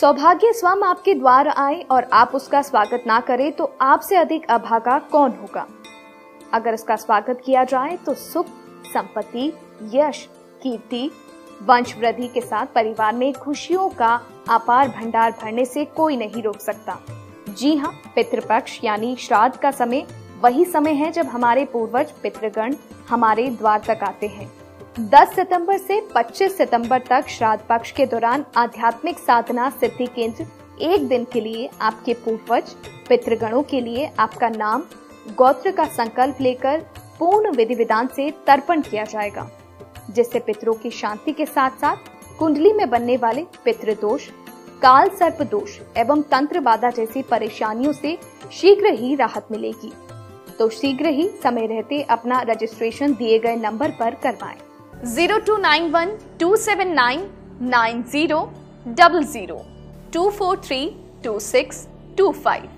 सौभाग्य स्वयं आपके द्वार आए और आप उसका स्वागत ना करें तो आपसे अधिक अभागा कौन होगा? अगर इसका स्वागत किया जाए तो सुख, संपत्ति, यश, कीर्ति वंश वृद्धि के साथ परिवार में खुशियों का अपार भंडार भरने से कोई नहीं रोक सकता। जी हाँ पितृपक्ष यानी श्राद्ध का समय वही समय है जब हमारे पूर्वज, पितृगण हमारे द्वार तक आते हैं। 10 सितंबर से 25 सितंबर तक श्राद्ध पक्ष के दौरान आध्यात्मिक साधना सिद्धि केंद्र एक दिन के लिए आपके पूर्वज, पितृगणों के लिए आपका नाम, गोत्र का संकल्प लेकर पूर्ण विधि विधान से तर्पण किया जाएगा, जिससे पितरों की शांति के साथ साथ कुंडली में बनने वाले पितृदोष काल सर्प दोष एवं तंत्र बाधा जैसी परेशानियों से शीघ्र ही राहत मिलेगी तो शीघ्र ही समय रहते अपना रजिस्ट्रेशन दिए गए नंबर पर करवाएँ। Zero two nine one two seven nine nine zero double zero two four three two six two five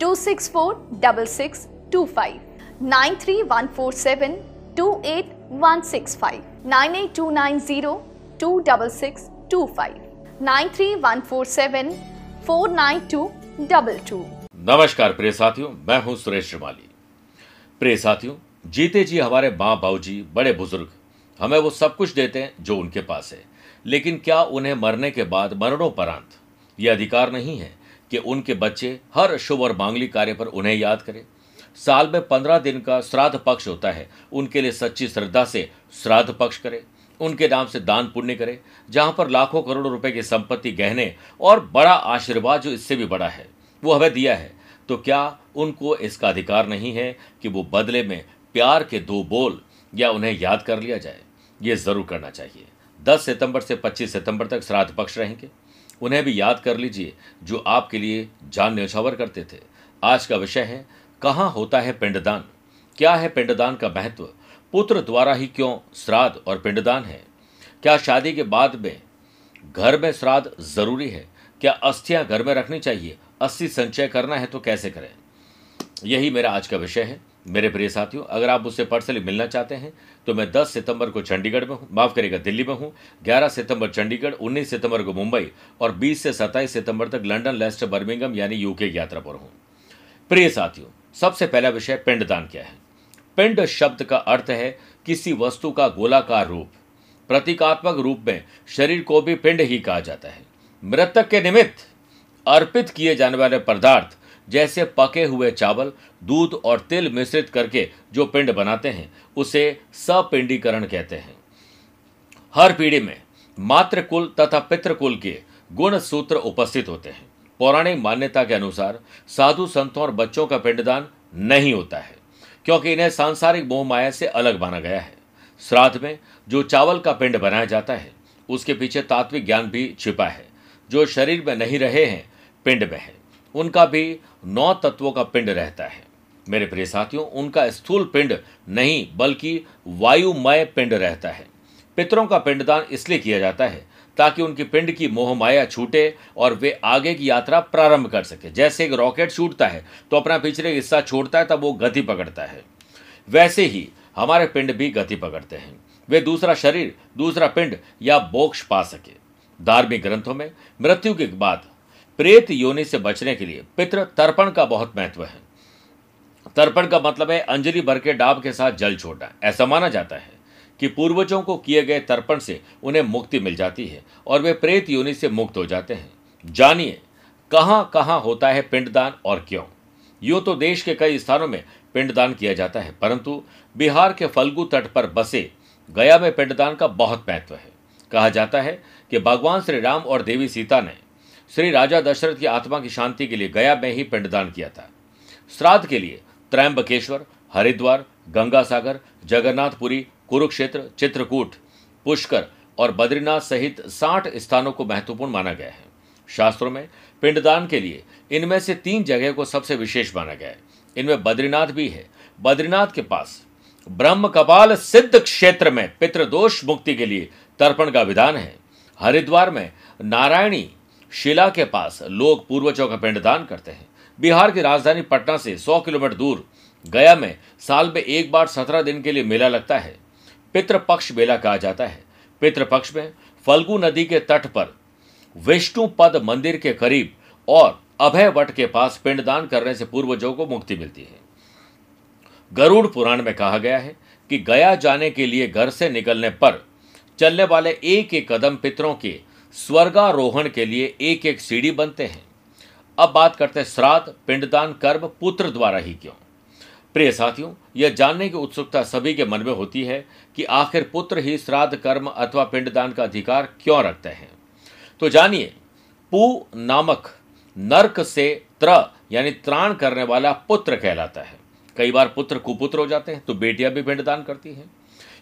two six four double six two five nine three one four seven two eight one six five nine eight two nine zero two double six two five nine three one four seven four nine two double two नमस्कार प्रिय साथियों, मैं हूँ सुरेश श्रीमाली। प्रिय साथियों, जीते जी हमारे माँ बाबू जी बड़े बुज़ुर्ग हमें वो सब कुछ देते हैं जो उनके पास है। लेकिन क्या उन्हें मरने के बाद मरणोपरांत? ये अधिकार नहीं है कि उनके बच्चे हर शुभ और मांगलिक कार्य पर उन्हें याद करें। साल में पंद्रह दिन का श्राद्ध पक्ष होता है। उनके लिए सच्ची श्रद्धा से श्राद्ध पक्ष करें। उनके नाम से दान पुण्य करें, जहाँ पर लाखों करोड़ों रुपए की संपत्ति गहने और बड़ा आशीर्वाद जो इससे भी बड़ा है, वो हमें दिया है। तो क्या उनको इसका अधिकार नहीं है कि वो बदले में प्यार के दो बोल या उन्हें याद कर लिया जाए? ये ज़रूर करना चाहिए। 10 सितंबर से 25 सितंबर तक श्राद्ध पक्ष रहेंगे। उन्हें भी याद कर लीजिए, जो आपके लिए जान न्यौछावर करते थे। आज का विषय है, कहाँ होता है पिंडदान? क्या है पिंडदान का महत्व? पुत्र द्वारा ही क्यों श्राद्ध और पिंडदान है? क्या शादी के बाद में, घर में श्राद्ध ज़रूरी है? क्या अस्थियाँ घर में रखनी चाहिए? अस्थि संचय करना है तो कैसे करें? यही मेरा आज का विषय है। मेरे प्रिय साथियों, अगर आप मुझसे पर्सनली मिलना चाहते हैं तो मैं 10 सितंबर को चंडीगढ़ में हूँ। माफ़ करेगा दिल्ली में हूँ। 11 सितंबर चंडीगढ़ 19 सितंबर को मुंबई और 20 से 27 सितंबर तक लंदन लेस्टर, बर्मिंगम यानी यूके की यात्रा पर हूँ। प्रिय साथियों, सबसे पहला विषय पिंडदान क्या है? पिंड शब्द का अर्थ है किसी वस्तु का गोलाकार रूप। प्रतीकात्मक रूप में शरीर को भी पिंड ही कहा जाता है। मृतक के निमित्त अर्पित किए जाने वाले पदार्थ जैसे पके हुए चावल, दूध और तिल मिश्रित करके जो पिंड बनाते हैं, उसे सपिंडीकरण कहते हैं। हर पीढ़ी में मातृ कुल तथा पितृकुल के गुण सूत्र उपस्थित होते हैं। पौराणिक मान्यता के अनुसार साधु संतों और बच्चों का पिंडदान नहीं होता है, क्योंकि इन्हें सांसारिक मोह माया से अलग माना गया है। श्राद्ध में जो चावल का पिंड बनाया जाता है, उसके पीछे तात्विक ज्ञान भी छिपा है। जो शरीर में नहीं रहे हैं, पिंड में है। उनका भी नौ तत्वों का पिंड रहता है। मेरे प्रिय साथियों, उनका स्थूल पिंड नहीं, बल्कि वायुमय पिंड रहता है। पितरों का पिंडदान इसलिए किया जाता है ताकि उनकी पिंड की मोहमाया छूटे और वे आगे की यात्रा प्रारंभ कर सके। जैसे एक रॉकेट छूटता है तो अपना पिछले हिस्सा छोड़ता है, तब वो गति पकड़ता है। वैसे ही हमारे पिंड भी गति पकड़ते हैं। वे दूसरा शरीर, दूसरा पिंड या मोक्ष पा सके। धार्मिक ग्रंथों में मृत्यु के बाद प्रेत योनि से बचने के लिए पितृ तर्पण का बहुत महत्व है। तर्पण का मतलब है अंजलि भर के डाब के साथ जल छोड़ना। ऐसा माना जाता है कि पूर्वजों को किए गए तर्पण से उन्हें मुक्ति मिल जाती है और वे प्रेत योनि से मुक्त हो जाते हैं। जानिए, कहाँ कहाँ होता है पिंडदान और क्यों? यूँ तो देश के कई स्थानों में पिंडदान किया जाता है, परंतु बिहार के फल्गु तट पर बसे गया में पिंडदान का बहुत महत्व है। कहा जाता है कि भगवान श्री राम और देवी सीता ने श्री राजा दशरथ की आत्मा की शांति के लिए गया में ही पिंडदान किया था। श्राद्ध के लिए त्रैंबकेश्वर हरिद्वार गंगा सागर जगन्नाथपुरी, कुरुक्षेत्र, चित्रकूट, पुष्कर और बद्रीनाथ सहित साठ स्थानों को महत्वपूर्ण माना गया है। शास्त्रों में पिंडदान के लिए इनमें से तीन जगह को सबसे विशेष माना गया है। इनमें बद्रीनाथ भी है। बद्रीनाथ के पास ब्रह्म कपाल सिद्ध क्षेत्र में पितृदोष मुक्ति के लिए तर्पण का विधान है। हरिद्वार में नारायणी शिला के पास लोग पूर्वजों का पिंडदान करते हैं। बिहार की राजधानी पटना से 100 किलोमीटर दूर, गया में साल में एक बार सत्रह दिन के लिए मेला लगता है। पितृपक्ष मेला कहा जाता है। पितृपक्ष में फल्गु नदी के तट पर विष्णु पद मंदिर के करीब और अभय वट के पास पिंडदान करने से पूर्वजों को मुक्ति मिलती है। गरुड़ पुराण में कहा गया है कि गया जाने के लिए घर से निकलने पर चलने वाले एक एक कदम पितरों के स्वर्गारोहण के लिए एक एक सीढ़ी बनते हैं। अब बात करते हैं श्राद्ध, पिंडदान, कर्म, पुत्र द्वारा ही क्यों? प्रिय साथियों, यह जानने की उत्सुकता सभी के मन में होती है कि आखिर पुत्र ही श्राद्ध, कर्म अथवा पिंडदान का अधिकार क्यों रखते हैं? तो जानिए, पू नामक नरक से त्र, यानी त्राण करने वाला पुत्र कहलाता है। कई बार पुत्र कुपुत्र हो जाते हैं तो बेटियाँ भी पिंडदान करती हैं।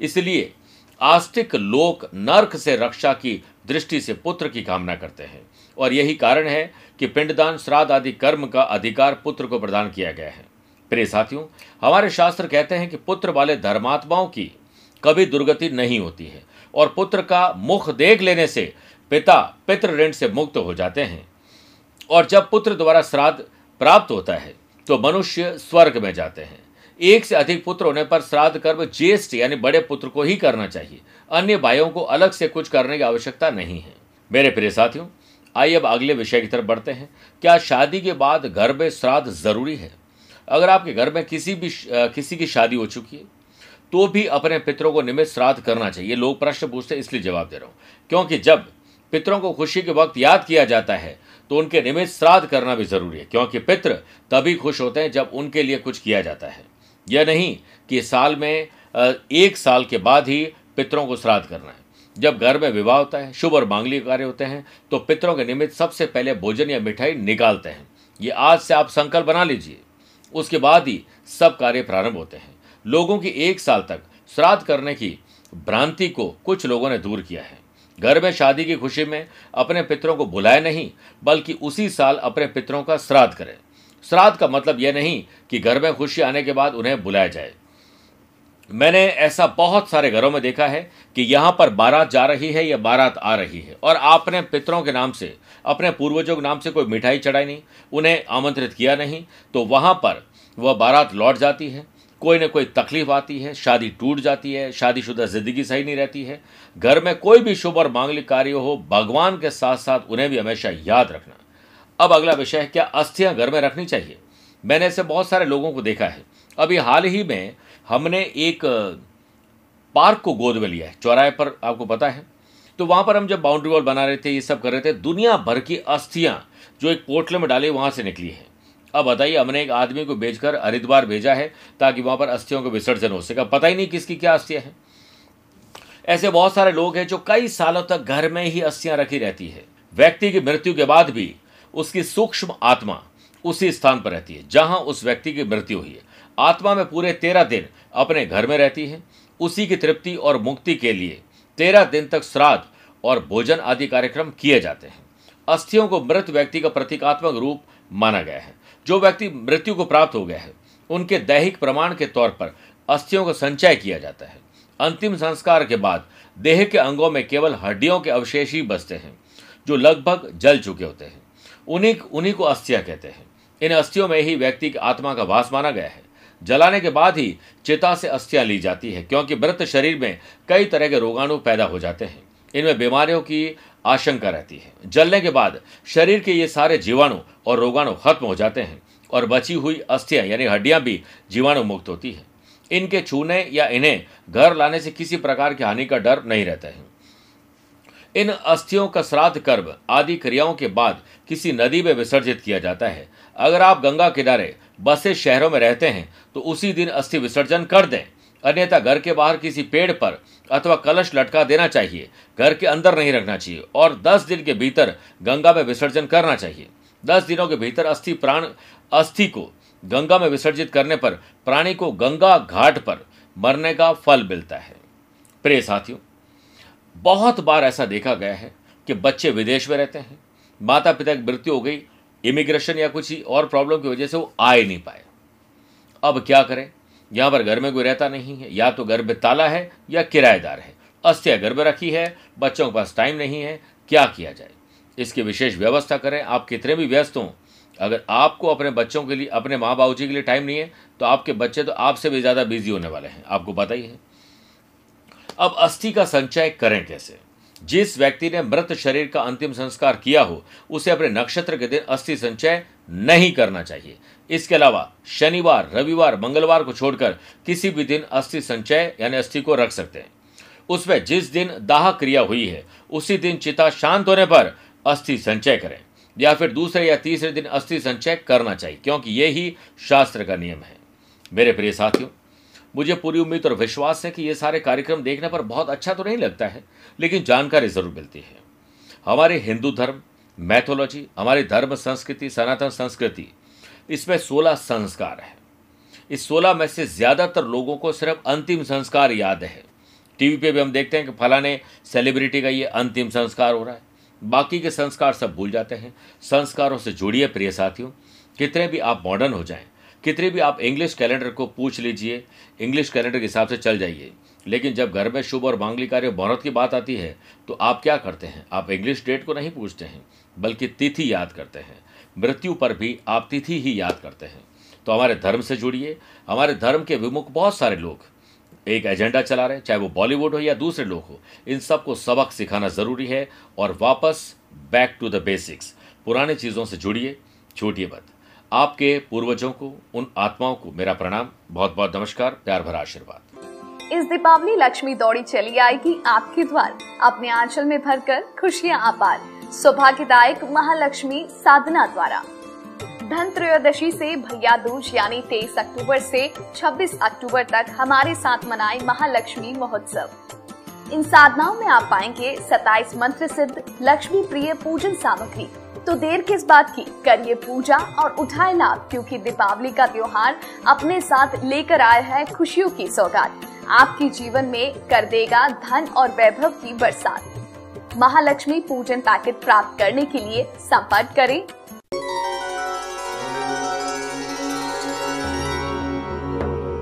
इसलिए आस्तिक लोक नर्क से रक्षा की दृष्टि से पुत्र की कामना करते हैं। और यही कारण है कि पिंडदान श्राद्ध आदि कर्म का अधिकार पुत्र को प्रदान किया गया है। प्रिय साथियों, हमारे शास्त्र कहते हैं कि पुत्र वाले धर्मात्माओं की कभी दुर्गति नहीं होती है और पुत्र का मुख देख लेने से पिता पितृ ऋण से मुक्त हो जाते हैं। और जब पुत्र द्वारा श्राद्ध प्राप्त होता है तो मनुष्य स्वर्ग में जाते हैं। एक से अधिक पुत्र होने पर श्राद्ध कर्म ज्येष्ठ यानी बड़े पुत्र को ही करना चाहिए। अन्य भाइयों को अलग से कुछ करने की आवश्यकता नहीं है। मेरे प्रिय साथियों, आइए अब अगले विषय की तरफ़ बढ़ते हैं। क्या शादी के बाद घर में श्राद्ध ज़रूरी है? अगर आपके घर में किसी भी किसी की शादी हो चुकी है तो भी अपने पितरों को निमित्त श्राद्ध करना चाहिए। लोग प्रश्न पूछते इसलिए जवाब दे रहा हूँ। क्योंकि जब पितरों को खुशी के वक्त याद किया जाता है तो उनके निमित्त श्राद्ध करना भी ज़रूरी है। क्योंकि पितृ तभी खुश होते हैं जब उनके लिए कुछ किया जाता है। यह नहीं कि साल में एक साल के बाद ही पितरों को श्राद्ध करना है। जब घर में विवाह होता है, शुभ और मांगलिक कार्य होते हैं तो पितरों के निमित्त सबसे पहले भोजन या मिठाई निकालते हैं। ये आज से आप संकल्प बना लीजिए। उसके बाद ही सब कार्य प्रारंभ होते हैं। लोगों की एक साल तक श्राद्ध करने की भ्रांति को कुछ लोगों ने दूर किया है। घर में शादी की खुशी में अपने पितरों को बुलाए नहीं, बल्कि उसी साल अपने पितरों का श्राद्ध करें। श्राद्ध का मतलब यह नहीं कि घर में खुशी आने के बाद उन्हें बुलाया जाए। मैंने ऐसा बहुत सारे घरों में देखा है कि यहाँ पर बारात जा रही है या बारात आ रही है और आपने पितरों के नाम से, अपने पूर्वजों के नाम से कोई मिठाई चढ़ाई नहीं, उन्हें आमंत्रित किया नहीं तो वहाँ पर वह बारात लौट जाती है। कोई ना कोई तकलीफ़ आती है, शादी टूट जाती है, शादीशुदा ज़िंदगी सही नहीं रहती है। घर में कोई भी शुभ और मांगलिक कार्य हो, भगवान के साथ साथ उन्हें भी हमेशा याद रखना। अब अगला विषय है, क्या अस्थियाँ घर में रखनी चाहिए? मैंने ऐसे बहुत सारे लोगों को देखा है। अभी हाल ही में हमने एक पार्क को गोद में लिया है, चौराहे पर, आपको पता है। तो वहाँ पर हम जब बाउंड्री वॉल बना रहे थे, ये सब कर रहे थे, दुनिया भर की अस्थियाँ जो एक पोटले में डाली वहाँ से निकली है। अब बताइए, हमने एक आदमी को भेजकर हरिद्वार भेजा है, ताकि वहाँ पर अस्थियों का विसर्जन हो सके। पता ही नहीं किसकी क्या अस्थियाँ हैं। ऐसे बहुत सारे लोग हैं जो कई सालों तक घर में ही अस्थियाँ रखी रहती है। व्यक्ति की मृत्यु के बाद भी उसकी सूक्ष्म आत्मा उसी स्थान पर रहती है, जहाँ उस व्यक्ति की मृत्यु हुई है। आत्मा में पूरे तेरह दिन अपने घर में रहती है। उसी की तृप्ति और मुक्ति के लिए तेरह दिन तक श्राद्ध और भोजन आदि कार्यक्रम किए जाते हैं। अस्थियों को मृत व्यक्ति का प्रतीकात्मक रूप माना गया है। जो व्यक्ति मृत्यु को प्राप्त हो गया है, उनके दैहिक प्रमाण के तौर पर अस्थियों का संचय किया जाता है। अंतिम संस्कार के बाद देह के अंगों में केवल हड्डियों के अवशेष ही बचते हैं, जो लगभग जल चुके होते हैं। उन्हीं उन्हीं को अस्थियाँ कहते हैं। इन अस्थियों में ही व्यक्ति की आत्मा का वास माना गया है। जलाने के बाद ही चिता से अस्थियाँ ली जाती है, क्योंकि मृत शरीर में कई तरह के रोगाणु पैदा हो जाते हैं। इनमें बीमारियों की आशंका रहती है। जलने के बाद शरीर के ये सारे जीवाणु और रोगाणु खत्म हो जाते हैं, और बची हुई अस्थियाँ, यानी हड्डियाँ भी जीवाणु मुक्त होती हैं। इनके छूने या इन्हें घर लाने से किसी प्रकार की हानि का डर नहीं रहता है। इन अस्थियों का श्राद्ध कर्म आदि क्रियाओं के बाद किसी नदी में विसर्जित किया जाता है। अगर आप गंगा किनारे बसे शहरों में रहते हैं तो उसी दिन अस्थि विसर्जन कर दें। अन्यथा घर के बाहर किसी पेड़ पर अथवा कलश लटका देना चाहिए। घर के अंदर नहीं रखना चाहिए और दस दिन के भीतर गंगा में विसर्जन करना चाहिए। दस दिनों के भीतर अस्थि प्राण, अस्थि को गंगा में विसर्जित करने पर प्राणी को गंगा घाट पर मरने का फल मिलता है। प्रिय साथियों बहुत बार ऐसा देखा गया है कि बच्चे विदेश में रहते हैं माता पिता की मृत्यु हो गई इमिग्रेशन या कुछ और प्रॉब्लम की वजह से वो आ ही नहीं पाए। अब क्या करें? यहाँ पर घर में कोई रहता नहीं है, या तो घर में ताला है या किराएदार है। अस्थिया घर में रखी है, बच्चों के पास टाइम नहीं है, क्या किया जाए? इसकी विशेष व्यवस्था करें। आप कितने भी व्यस्त हों, अगर आपको अपने बच्चों के लिए, अपने माँ बाबू जी के लिए टाइम नहीं है तो आपके बच्चे तो आपसे भी ज़्यादा बिज़ी होने वाले हैं। आपको पता ही है। अब अस्थि का संचय करें कैसे जिस व्यक्ति ने मृत शरीर का अंतिम संस्कार किया हो, उसे अपने नक्षत्र के दिन अस्थि संचय नहीं करना चाहिए। इसके अलावा, शनिवार, रविवार, मंगलवार को छोड़कर किसी भी दिन अस्थि संचय यानी अस्थि को रख सकते हैं। उसमें जिस दिन दाह क्रिया हुई है, उसी दिन चिता शांत होने पर अस्थि संचय करें। या फिर दूसरे या तीसरे दिन अस्थि संचय करना चाहिए, क्योंकि ये ही शास्त्र का नियम है। मेरे प्रिय साथियों मुझे पूरी उम्मीद और विश्वास है कि ये सारे कार्यक्रम देखने पर बहुत अच्छा तो नहीं लगता है, लेकिन जानकारी ज़रूर मिलती है। हमारे हिंदू धर्म, मैथोलॉजी, हमारी धर्म संस्कृति, सनातन संस्कृति, इसमें सोलह संस्कार है। इस सोलह में से ज़्यादातर लोगों को सिर्फ़ अंतिम संस्कार याद है। टीवी पे भी हम देखते हैं कि फलाने सेलिब्रिटी का ये अंतिम संस्कार हो रहा है। बाकी के संस्कार सब भूल जाते हैं। संस्कारों से जुड़िए प्रिय साथियों, कितने भी आप मॉडर्न हो जाएँ कितने भी आप इंग्लिश कैलेंडर को पूछ लीजिए इंग्लिश कैलेंडर के हिसाब से चल जाइए। लेकिन जब घर में शुभ और मांगली कार्य मुहूर्त की बात आती है तो आप क्या करते हैं? आप इंग्लिश डेट को नहीं पूछते हैं, बल्कि तिथि याद करते हैं। मृत्यु पर भी आप तिथि ही याद करते हैं। तो हमारे धर्म से जुड़िए। हमारे धर्म के विमुख बहुत सारे लोग एक एजेंडा चला रहे चाहे वो बॉलीवुड हो या दूसरे लोग हो। इन सबको सबक सिखाना ज़रूरी है और वापस बैक टू द बेसिक्स पुराने चीज़ों से जुड़िए, छूटिए मत। आपके पूर्वजों को, उन आत्माओं को मेरा प्रणाम बहुत बहुत नमस्कार, प्यार भरा आशीर्वाद। इस दीपावली लक्ष्मी दौड़ी चली आएगी आपके द्वार। अपने आंचल में भर भरकर खुशियाँ आपार। सौभाग्यदायक महालक्ष्मी साधना द्वारा। धन त्रयोदशी से भैया दूज, यानी 23 अक्टूबर से 26 अक्टूबर तक हमारे साथ मनाए महालक्ष्मी महोत्सव। इन साधनाओं में आप पाएँगे 27 मंत्र सिद्ध, लक्ष्मी प्रिय पूजन सामग्री। तो देर किस बात की? करिए पूजा और उठाए लाभ क्योंकि दीपावली का त्योहार अपने साथ लेकर आया है खुशियों की सौगात। आपके जीवन में कर देगा धन और वैभव की बरसात। महालक्ष्मी पूजन पैकेट प्राप्त करने के लिए संपर्क करें।